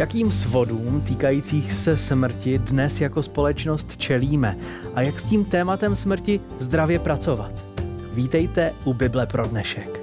Jakým svodům týkajících se smrti dnes jako společnost čelíme a jak s tím tématem smrti zdravě pracovat? Vítejte u Bible pro dnešek.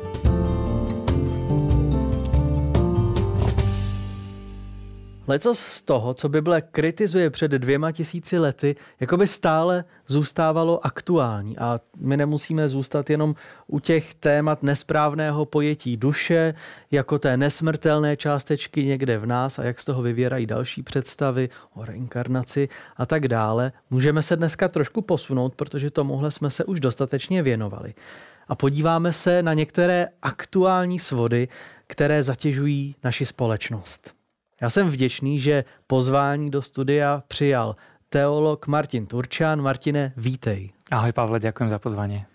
Leco z toho, co Bible kritizuje před dvěma tisíci lety, jako by stále zůstávalo aktuální. A my nemusíme zůstat jenom u těch témat nesprávného pojetí duše, jako té nesmrtelné částečky někde v nás a jak z toho vyvěrají další představy o reinkarnaci a tak dále. Můžeme se dneska trošku posunout, protože tomuhle jsme se už dostatečně věnovali. A podíváme se na některé aktuální svody, které zatěžují naši společnost. Já jsem vděčný, že pozvání do studia přijal teolog Martin Turčán. Martine, vítej. Ahoj Pavle, děkuji za pozvání.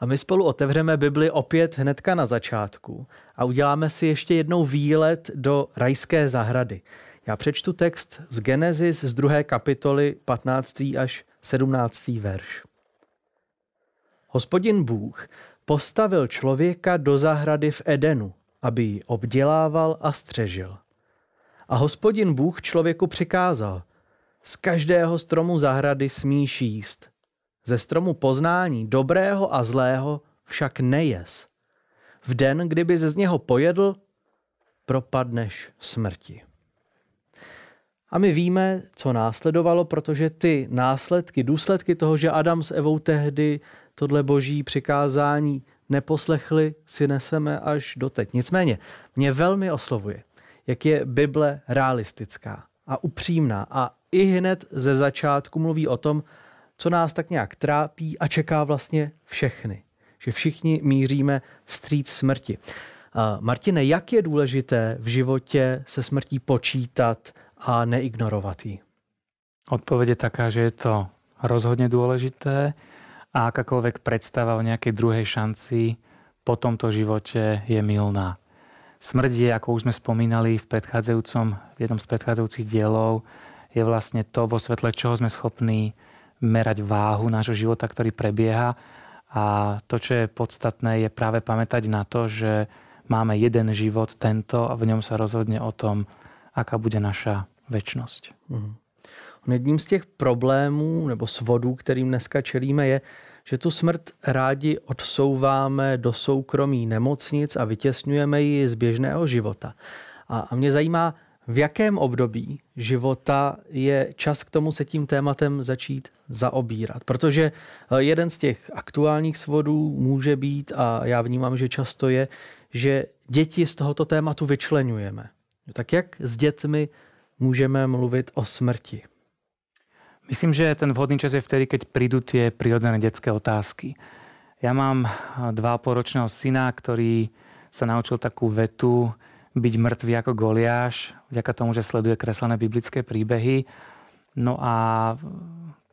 A my spolu otevřeme Bibli opět hnedka na začátku a uděláme si ještě jednou výlet do rajské zahrady. Já přečtu text z Genesis z druhé kapitoly 15. až 17. verš. Hospodin Bůh postavil člověka do zahrady v Edenu, aby ji obdělával a střežil. A hospodin Bůh člověku přikázal, z každého stromu zahrady smíš jíst. Ze stromu poznání dobrého a zlého však nejes. V den, kdyby ze z něho pojedl, propadneš smrti. A my víme, co následovalo, protože ty následky, důsledky toho, že Adam s Evou tehdy tohle boží přikázání neposlechli, si neseme až doteď. Nicméně, mě velmi oslovuje, jak je Bible realistická a upřímná a i hned ze začátku mluví o tom, co nás tak nějak trápí a čeká vlastně všechny. Že všichni míříme vstříc smrti. Martine, jak je důležité v životě se smrtí počítat a neignorovat ji? Odpověď je taká, že je to rozhodně důležité a akákoľvek predstava o nejakej druhej šanci po tomto živote je milná. Smrť je, ako už sme spomínali v predchádzajúcom, v jednom z predchádzajúcich dielov, je vlastne to, vo svetle čoho sme schopní merať váhu nášho života, ktorý prebieha. A to, čo je podstatné, je práve pamätať na to, že máme jeden život, tento, a v ňom sa rozhodne o tom, aká bude naša väčnosť. Mm. Jedním z těch problémů nebo svodů, kterým dneska čelíme, je, že tu smrt rádi odsouváme do soukromí nemocnic a vytěsňujeme ji z běžného života. A, mě zajímá, v jakém období života je čas k tomu se tím tématem začít zaobírat? Protože eh, jeden z těch aktuálních svodů může být, a já vnímám, že často je, že děti z tohoto tématu vyčlenujeme. Tak jak s dětmi můžeme mluvit o smrti? Myslím, že ten vhodný čas je vtedy, keď prídu tie prirodzené detské otázky. Ja mám dva poročného syna, ktorý sa naučil takú vetu byť mŕtvý ako Goliáš, vďaka tomu, že sleduje kreslené biblické príbehy. No a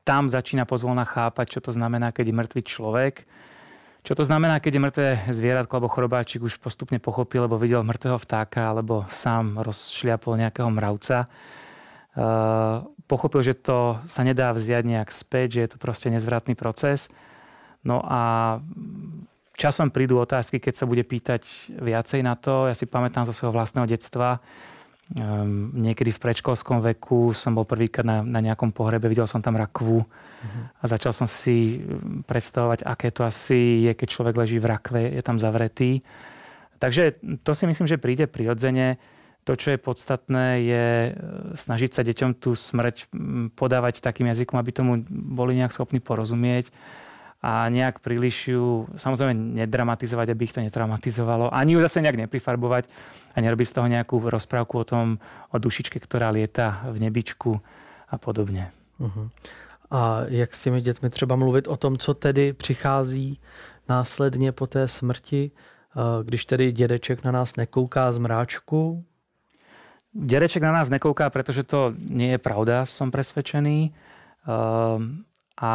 tam začína pozvolna chápať, čo to znamená, keď je mŕtvý človek. Čo to znamená, keď je mŕtve zvieratko alebo chorobáčik už postupne pochopil, lebo videl mŕtvého vtáka alebo sám rozšliapol nejakého mravca pochopil, že to sa nedá vziať nejak späť, že je to proste nezvratný proces. No a časom prídu otázky, keď sa bude pýtať viacej na to. Ja si pamätám zo svojho vlastného detstva, um, niekedy v predškolskom veku som bol prvýkrát na, na nejakom pohrebe, videl som tam rakvu uh-huh. a začal som si predstavovať, aké to asi je, keď človek leží v rakve, je tam zavretý. Takže to si myslím, že príde prirodzene. To, čo je podstatné, je e, snažiť sa deťom tú smrť podávať takým jazykom, aby tomu boli nejak schopní porozumieť a nejak príliš ju, samozrejme nedramatizovať, aby ich to netraumatizovalo, ani ju zase nejak neprifarbovať a nerobiť z toho nejakú rozprávku o tom, o dušičke, ktorá lieta v nebičku a podobně. Uh-huh. A jak s těmi dětmi třeba mluvit o tom, co tedy přichází následně po té smrti, když tedy dědeček na nás nekouká z mráčku, Dereček na nás nekouká, pretože to nie je pravda, som presvedčený. Ehm, a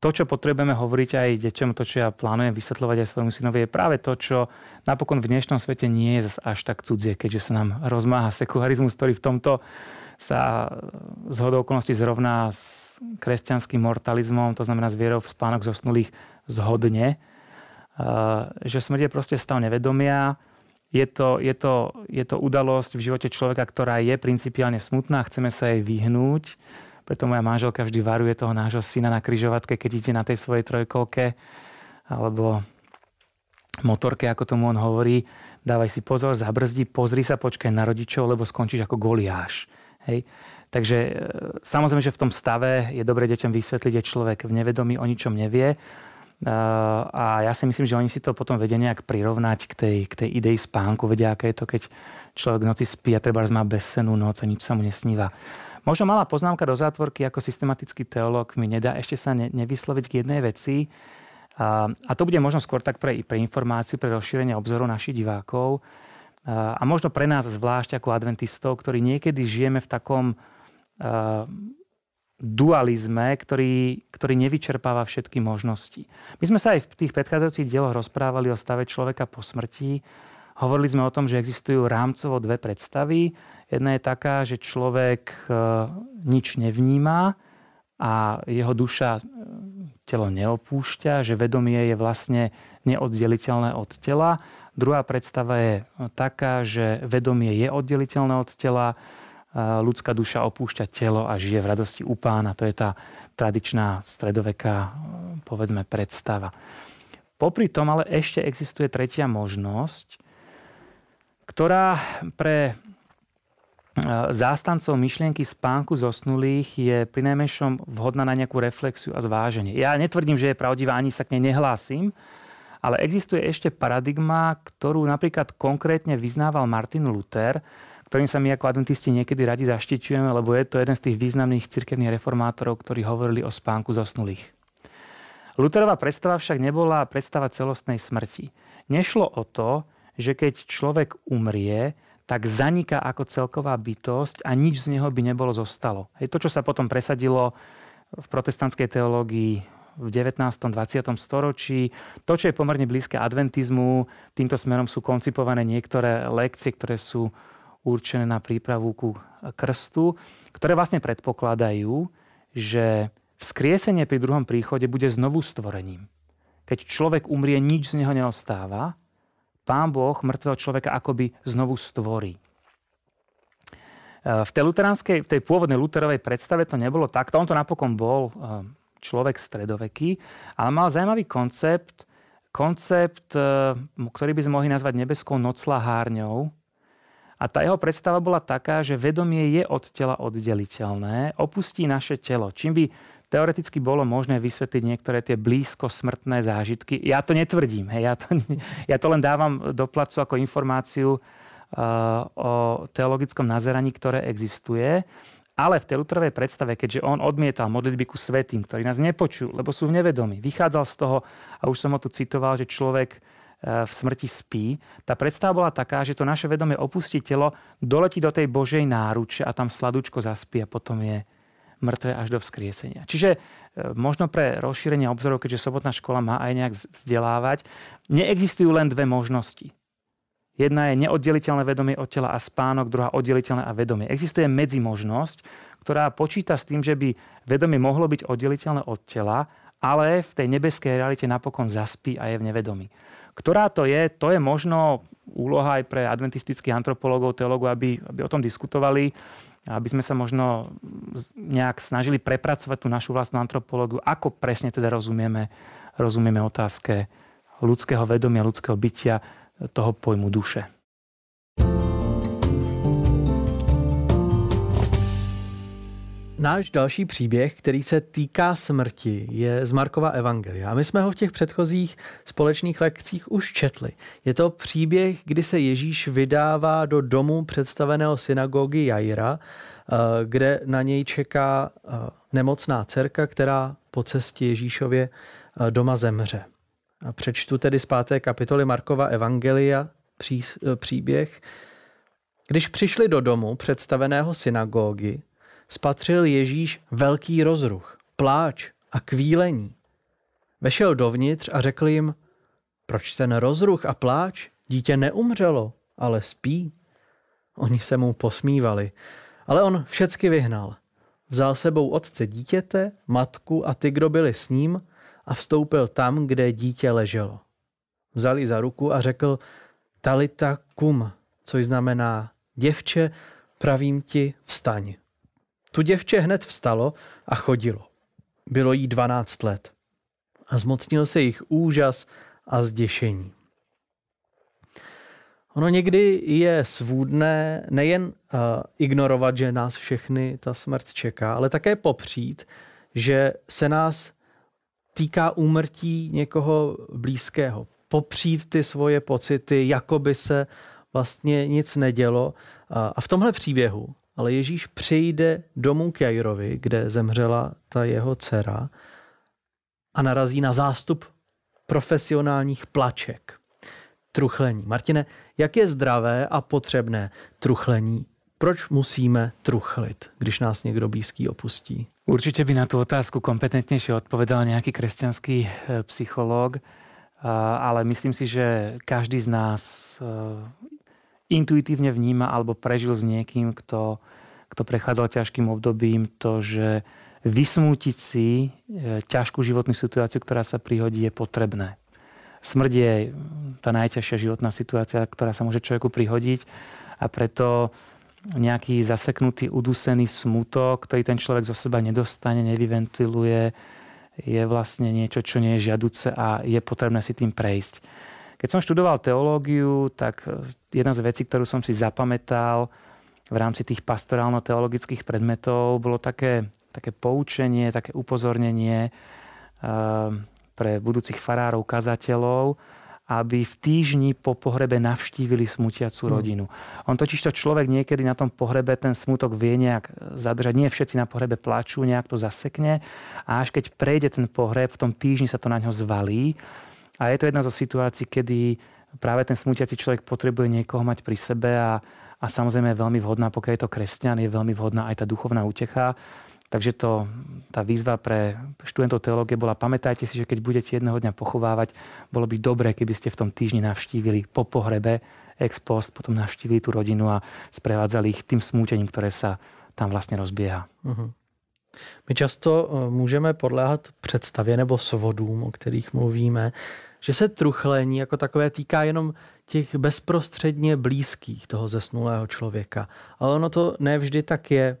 to, čo potrebujeme hovoriť aj deťom, to, čo ja plánujem vysvetľovať aj svojmu synovi, je práve to, čo napokon v dnešnom svete nie je zase až tak cudzie, keďže sa nám rozmáha sekularizmus, ktorý v tomto sa z hodou okolností zrovná s kresťanským mortalizmom, to znamená s vierou v spánok zosnulých zhodne, ehm, že smrť je proste stav nevedomia, je to, je, to, je to udalosť v živote človeka, ktorá je principiálne smutná, chceme sa jej vyhnúť. Preto moja manželka vždy varuje toho nášho syna na kryžovatke, keď ide na tej svojej trojkolke alebo motorke, ako tomu on hovorí. Dávaj si pozor, zabrzdi, pozri sa, počkaj na rodičov, lebo skončíš ako goliáš. Hej. Takže e, samozrejme, že v tom stave je dobre deťom vysvetliť, že človek v nevedomí o ničom nevie a ja si myslím, že oni si to potom vedia nejak prirovnať k tej, k tej idei spánku. Vedia, aké je to, keď človek v noci spí a treba má bezsenú noc a nič sa mu nesníva. Možno malá poznámka do zátvorky ako systematický teológ mi nedá ešte sa ne, nevysloviť k jednej veci. A, a to bude možno skôr tak pre, pre informáciu, pre rozšírenie obzoru našich divákov. A, a možno pre nás zvlášť ako adventistov, ktorí niekedy žijeme v takom dualizme, ktorý, ktorý nevyčerpáva všetky možnosti. My sme sa aj v tých predchádzajúcich dieloch rozprávali o stave človeka po smrti. Hovorili sme o tom, že existujú rámcovo dve predstavy. Jedna je taká, že človek e, nič nevníma a jeho duša e, telo neopúšťa, že vedomie je vlastne neoddeliteľné od tela. Druhá predstava je taká, že vedomie je oddeliteľné od tela, ľudská duša opúšťa telo a žije v radosti u pána. To je tá tradičná stredoveká, povedzme, predstava. Popri tom ale ešte existuje tretia možnosť, ktorá pre zástancov myšlienky spánku zosnulých je pri najmenšom vhodná na nejakú reflexiu a zváženie. Ja netvrdím, že je pravdivá, ani sa k nej nehlásim, ale existuje ešte paradigma, ktorú napríklad konkrétne vyznával Martin Luther, ktorým sa my ako adventisti niekedy radi zaštiťujeme, lebo je to jeden z tých významných cirkevných reformátorov, ktorí hovorili o spánku zosnulých. Luterová predstava však nebola predstava celostnej smrti. Nešlo o to, že keď človek umrie, tak zaniká ako celková bytosť a nič z neho by nebolo zostalo. Hej, to, čo sa potom presadilo v protestantskej teológii v 19. 20. storočí. To, čo je pomerne blízke adventizmu, týmto smerom sú koncipované niektoré lekcie, ktoré sú určené na prípravu ku krstu, ktoré vlastne predpokladajú, že vzkriesenie pri druhom príchode bude znovu stvorením. Keď človek umrie, nič z neho neostáva, pán Boh mŕtvého človeka akoby znovu stvorí. E, v tej, luteránskej, v tej pôvodnej luterovej predstave to nebolo takto. On to napokon bol e, človek stredoveký, ale mal zaujímavý koncept, koncept, e, ktorý by sme mohli nazvať nebeskou noclahárňou, a tá jeho predstava bola taká, že vedomie je od tela oddeliteľné, opustí naše telo. Čím by teoreticky bolo možné vysvetliť niektoré tie blízko smrtné zážitky. Ja to netvrdím, hej, ja, to, ja to len dávam do placu ako informáciu uh, o teologickom nazeraní, ktoré existuje. Ale v tej Luterovej predstave, keďže on odmietal modlitby ku svetým, ktorí nás nepočujú, lebo sú v nevedomí, vychádzal z toho, a už som ho tu citoval, že človek v smrti spí. Tá predstava bola taká, že to naše vedomie opustí telo, doletí do tej Božej náruče a tam sladučko zaspí a potom je mŕtve až do vzkriesenia. Čiže e, možno pre rozšírenie obzorov, keďže sobotná škola má aj nejak vzdelávať, neexistujú len dve možnosti. Jedna je neoddeliteľné vedomie od tela a spánok, druhá oddeliteľné a vedomie. Existuje medzimožnosť, ktorá počíta s tým, že by vedomie mohlo byť oddeliteľné od tela, ale v tej nebeskej realite napokon zaspí a je v nevedomí. Ktorá to je, to je možno úloha aj pre adventistických antropológov, teológov, aby, aby o tom diskutovali, aby sme sa možno nejak snažili prepracovať tú našu vlastnú antropológiu, ako presne teda rozumieme, rozumieme otázke ľudského vedomia, ľudského bytia, toho pojmu duše. Náš další příběh, který se týká smrti, je z Markova Evangelia. A my jsme ho v těch předchozích společných lekcích už četli. Je to příběh, kdy se Ježíš vydává do domu představeného synagogy Jaira, eh, kde na něj čeká eh, nemocná dcerka, která po cestě Ježíšově eh, doma zemře. A přečtu tedy z páté kapitoly Markova Evangelia pří, příběh. Když přišli do domu představeného synagogy, spatřil Ježíš velký rozruch, pláč a kvílení. Vešel dovnitř a řekl jim, proč ten rozruch a pláč? Dítě neumřelo, ale spí. Oni se mu posmívali, ale on všecky vyhnal. Vzal sebou otce dítěte, matku a ty, kdo byli s ním a vstoupil tam, kde dítě leželo. Vzali za ruku a řekl, talita kum, což znamená děvče, pravím ti, vstaň. Tu děvče hned vstalo a chodilo. Bylo jí 12 let. A zmocnil se jich úžas a zděšení. Ono někdy je svůdné nejen uh, ignorovat, že nás všechny ta smrt čeká, ale také popřít, že se nás týká úmrtí někoho blízkého. Popřít ty svoje pocity, jako by se vlastně nic nedělo. A v tomhle příběhu ale Ježíš přijde domů k Jairovi, kde zemřela ta jeho dcera a narazí na zástup profesionálních plaček. Truchlení. Martine, jak je zdravé a potřebné truchlení? Proč musíme truchlit, když nás někdo blízký opustí? Určitě by na tu otázku kompetentnějšie odpovedal nějaký křesťanský eh, psycholog, eh, ale myslím si, že každý z nás eh, intuitívne vníma alebo prežil s niekým, kto, kto prechádzal ťažkým obdobím, to, že vysmútiť si e, ťažkú životnú situáciu, ktorá sa prihodí, je potrebné. Smrť je tá najťažšia životná situácia, ktorá sa môže človeku prihodiť a preto nejaký zaseknutý, udusený smutok, ktorý ten človek zo seba nedostane, nevyventiluje, je vlastne niečo, čo nie je žiaduce a je potrebné si tým prejsť. Keď som študoval teológiu, tak e, jedna z vecí, ktorú som si zapamätal v rámci tých pastorálno-teologických predmetov, bolo také, také poučenie, také upozornenie e, pre budúcich farárov, kazateľov, aby v týždni po pohrebe navštívili smutiacu hmm. rodinu. On totiž to človek niekedy na tom pohrebe ten smutok vie nejak zadržať. Nie všetci na pohrebe plačú, nejak to zasekne. A až keď prejde ten pohreb, v tom týždni sa to na ňo zvalí a je to jedna zo situácií, kedy práve ten smutiaci človek potrebuje niekoho mať pri sebe a, a samozrejme je veľmi vhodná, pokiaľ je to kresťan, je veľmi vhodná aj tá duchovná útecha. Takže to, tá výzva pre študentov teológie bola, pamätajte si, že keď budete jedného dňa pochovávať, bolo by dobré, keby ste v tom týždni navštívili po pohrebe ex post, potom navštívili tú rodinu a sprevádzali ich tým smútením, ktoré sa tam rozbieha. Uh-huh. My často eh, můžeme podléhat představě nebo svodům, o kterých mluvíme, že se truchlení jako takové týká jenom těch bezprostředně blízkých toho zesnulého člověka. Ale ono to nevždy tak je.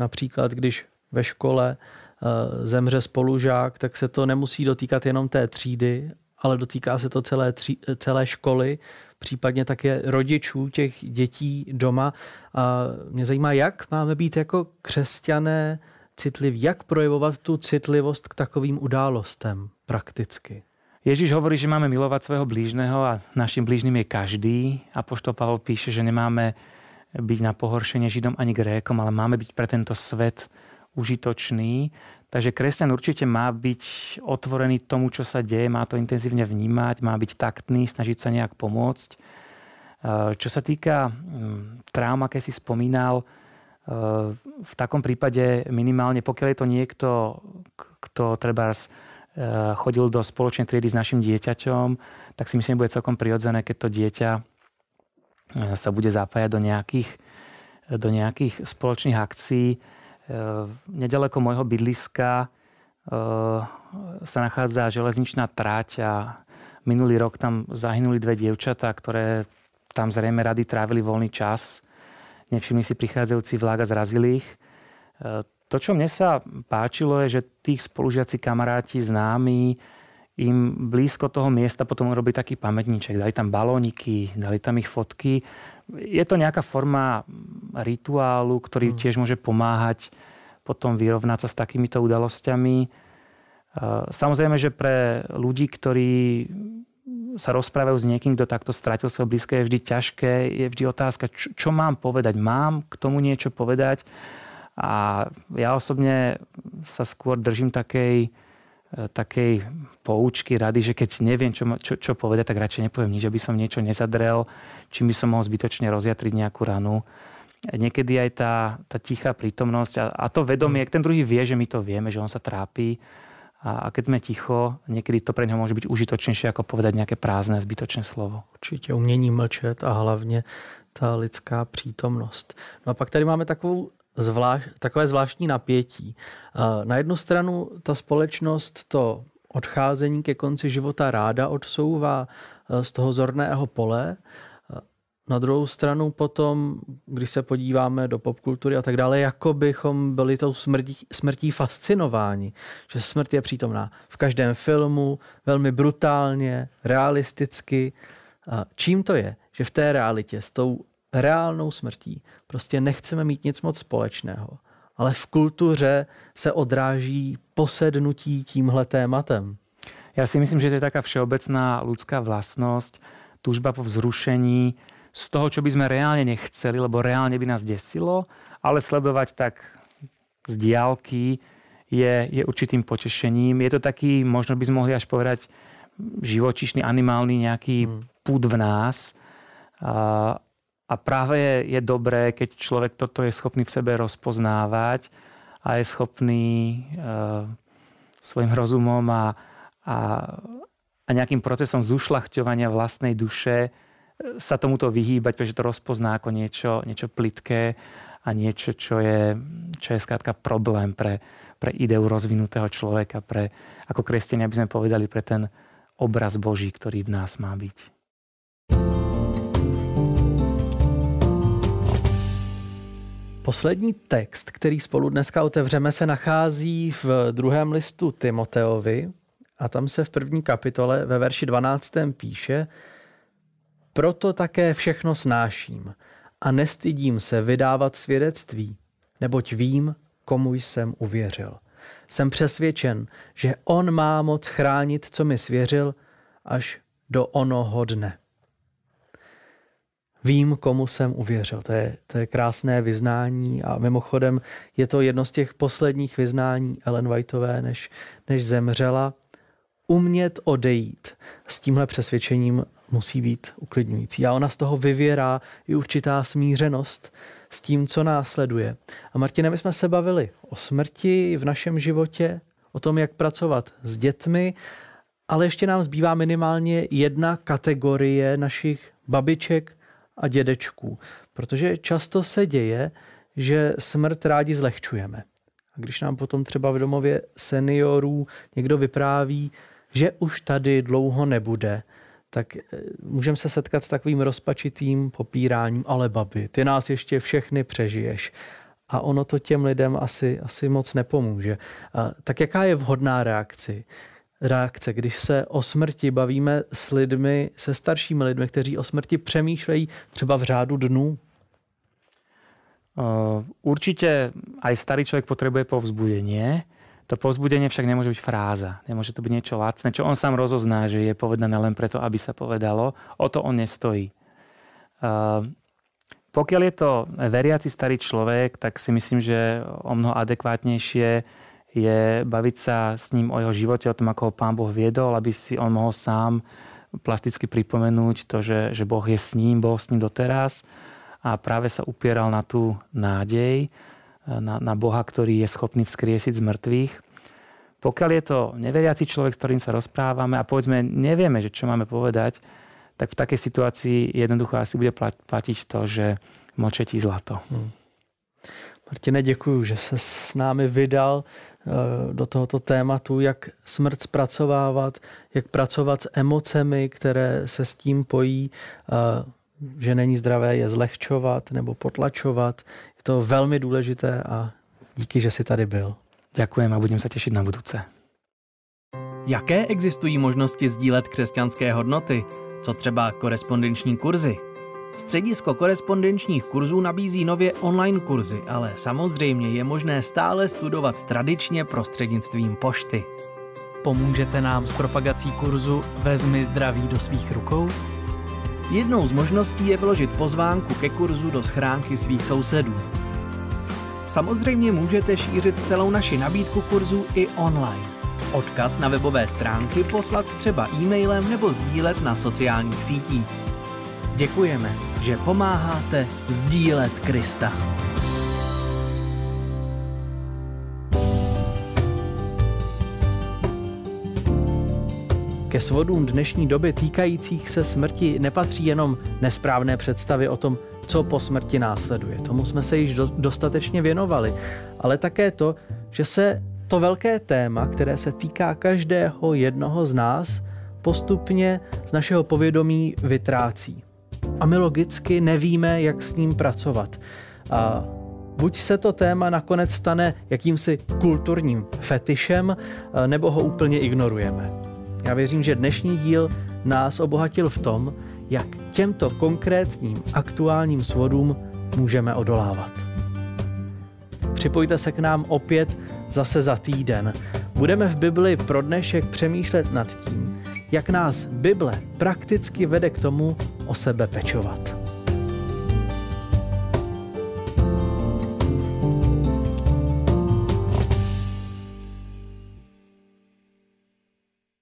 Například, když ve škole uh, zemře spolužák, tak se to nemusí dotýkat jenom té třídy, ale dotýká se to celé, tří, celé školy, případně také rodičů těch dětí doma. A mě zajímá, jak máme být jako křesťané citliví, jak projevovat tu citlivost k takovým událostem prakticky. Ježiš hovorí, že máme milovať svojho blížneho a našim blížnym je každý. A poštol Pavel píše, že nemáme byť na pohoršenie Židom ani Grékom, ale máme byť pre tento svet užitočný. Takže kresťan určite má byť otvorený tomu, čo sa deje, má to intenzívne vnímať, má byť taktný, snažiť sa nejak pomôcť. E, čo sa týka mm, traum, aké si spomínal, e, v takom prípade minimálne, pokiaľ je to niekto, kto treba Eh, chodil do spoločnej triedy s našim dieťaťom, tak si myslím, bude celkom prirodzené, keď to dieťa eh, sa bude zapájať do nejakých, do nejakých spoločných akcií. Eh, nedaleko môjho bydliska sa nachádza železničná tráť a minulý rok tam zahynuli dve dievčatá, ktoré tam zrejme rady trávili voľný čas. Nevšimli si prichádzajúci vlák a zrazili ich. To, čo mne sa páčilo, je, že tých spolužiaci, kamaráti, známi, im blízko toho miesta potom robili taký pamätníček. Dali tam balóniky, dali tam ich fotky. Je to nejaká forma rituálu, ktorý hmm. tiež môže pomáhať potom vyrovnať sa s takýmito udalosťami. Samozrejme, že pre ľudí, ktorí sa rozprávajú s niekým, kto takto stratil svoje blízke, je vždy ťažké. Je vždy otázka, čo, čo mám povedať. Mám k tomu niečo povedať? A ja osobne sa skôr držím takej, takej poučky, rady, že keď neviem, čo, čo, čo povedať, tak radšej nepoviem nič, aby som niečo nezadrel, čím by som mohol zbytočne rozjatriť nejakú ranu. Niekedy aj tá, tá tichá prítomnosť a, a to vedomie, ten druhý vie, že my to vieme, že on sa trápi a, keď sme ticho, niekedy to pre neho môže byť užitočnejšie ako povedať nejaké prázdne, zbytočné slovo. Určitě umění mlčet a hlavně ta lidská přítomnost. No a pak tady máme takovou zvlášť, takové zvláštní napětí. Na jednu stranu ta společnost to odcházení ke konci života ráda odsouvá eh, z toho zorného pole. Na druhou stranu potom, když se podíváme do popkultury a tak dále, jako bychom byli tou smrtí, smrtí fascinováni. Že smrt je přítomná v každém filmu, velmi brutálně, realisticky. Čím to je? Že v té realitě s tou reálnou smrtí prostě nechceme mít nic moc společného. Ale v kultuře se odráží posednutí tímhle tématem. Já si myslím, že to je taká všeobecná ľudská vlastnosť, túžba po vzrušení, z toho, čo by sme reálne nechceli, lebo reálne by nás desilo, ale sledovať tak z diálky je, je určitým potešením. Je to taký, možno by sme mohli až povedať, živočišný, animálny nejaký hmm. púd v nás. A, a práve je, je dobré, keď človek toto je schopný v sebe rozpoznávať a je schopný uh, svojim rozumom a, a, a nejakým procesom zušľachťovania vlastnej duše sa tomuto vyhýbať, pretože to rozpozná ako niečo, niečo plitké a niečo, čo je, čo je skrátka problém pre, pre ideu rozvinutého človeka, pre, ako kresťania by sme povedali, pre ten obraz Boží, ktorý v nás má byť. Poslední text, který spolu dneska otevřeme, se nachází v druhém listu Timoteovi a tam se v první kapitole ve verši 12. píše, proto také všechno snáším a nestydím se vydávat svědectví, neboť vím, komu jsem uvěřil. Jsem přesvědčen, že on má moc chránit, co mi svěřil, až do onoho dne. Vím, komu jsem uvěřil. To je, to je krásné vyznání a mimochodem je to jedno z těch posledních vyznání Ellen Whiteové, než, než zemřela. Umět odejít s tímhle přesvědčením musí být uklidňující. A ona z toho vyvěrá i určitá smířenost s tím, co následuje. A Martine, my jsme se bavili o smrti v našem životě, o tom, jak pracovat s dětmi, ale ještě nám zbývá minimálně jedna kategorie našich babiček a dědečků, protože často se děje, že smrt rádi zlehčujeme. A když nám potom třeba v domově seniorů někdo vypráví, že už tady dlouho nebude, tak eh, můžeme se setkat s takovým rozpačitým popíráním, ale babi, ty nás ještě všechny přežiješ. A ono to těm lidem asi, asi moc nepomůže. A, tak jaká je vhodná reakce? Reakce, když se o smrti bavíme s lidmi, se staršími lidmi, kteří o smrti přemýšlejí třeba v řádu dnů? Uh, určite aj starý človek potrebuje povzbudenie. To povzbudenie však nemôže byť fráza. Nemôže to byť niečo lacné, čo on sám rozozná, že je povedané len preto, aby sa povedalo. O to on nestojí. Uh, pokiaľ je to veriaci starý človek, tak si myslím, že o mnoho adekvátnejšie je baviť sa s ním o jeho živote, o tom, ako ho pán Boh viedol, aby si on mohol sám plasticky pripomenúť to, že, že Boh je s ním, Boh s ním doteraz a práve sa upieral na tú nádej, na, na Boha, ktorý je schopný vzkriesiť z mŕtvych. Pokiaľ je to neveriaci človek, s ktorým sa rozprávame a povedzme nevieme, že čo máme povedať, tak v takej situácii jednoducho asi bude platiť to, že močetí zlato. Hmm. Martine, děkuji, že se s námi vydal do tohoto tématu, jak smrt zpracovávat, jak pracovat s emocemi, které se s tím pojí, eh, že není zdravé je zlehčovat nebo potlačovat, to velmi důležité a díky, že jsi tady byl. Děkujeme a budeme se těšit na budouce. Jaké existují možnosti sdílet křesťanské hodnoty? Co třeba korespondenční kurzy? Středisko korespondenčních kurzů nabízí nově online kurzy, ale samozřejmě je možné stále studovat tradičně prostřednictvím pošty. Pomůžete nám s propagací kurzu Vezmi zdraví do svých rukou? Jednou z možností je vložit pozvánku ke kurzu do schránky svých sousedů. Samozřejmě můžete šířit celou naši nabídku kurzů i online. Odkaz na webové stránky poslat třeba e-mailem nebo sdílet na sociálních sítích. Děkujeme, že pomáháte sdílet Krista. Ke svodům dnešní doby týkajících se smrti nepatří jenom nesprávné představy o tom, co po smrti následuje. Tomu jsme se již dostatečně věnovali. Ale také to, že se to velké téma, které se týká každého jednoho z nás, postupně z našeho povědomí vytrácí. A my logicky nevíme, jak s ním pracovat. A buď se to téma nakonec stane jakýmsi kulturním fetišem, nebo ho úplně ignorujeme. Já věřím, že dnešní díl nás obohatil v tom, jak těmto konkrétním aktuálním svodům můžeme odolávat. Připojte se k nám opět zase za týden. Budeme v Bibli pro dnešek přemýšlet nad tím, jak nás Bible prakticky vede k tomu o sebe pečovat.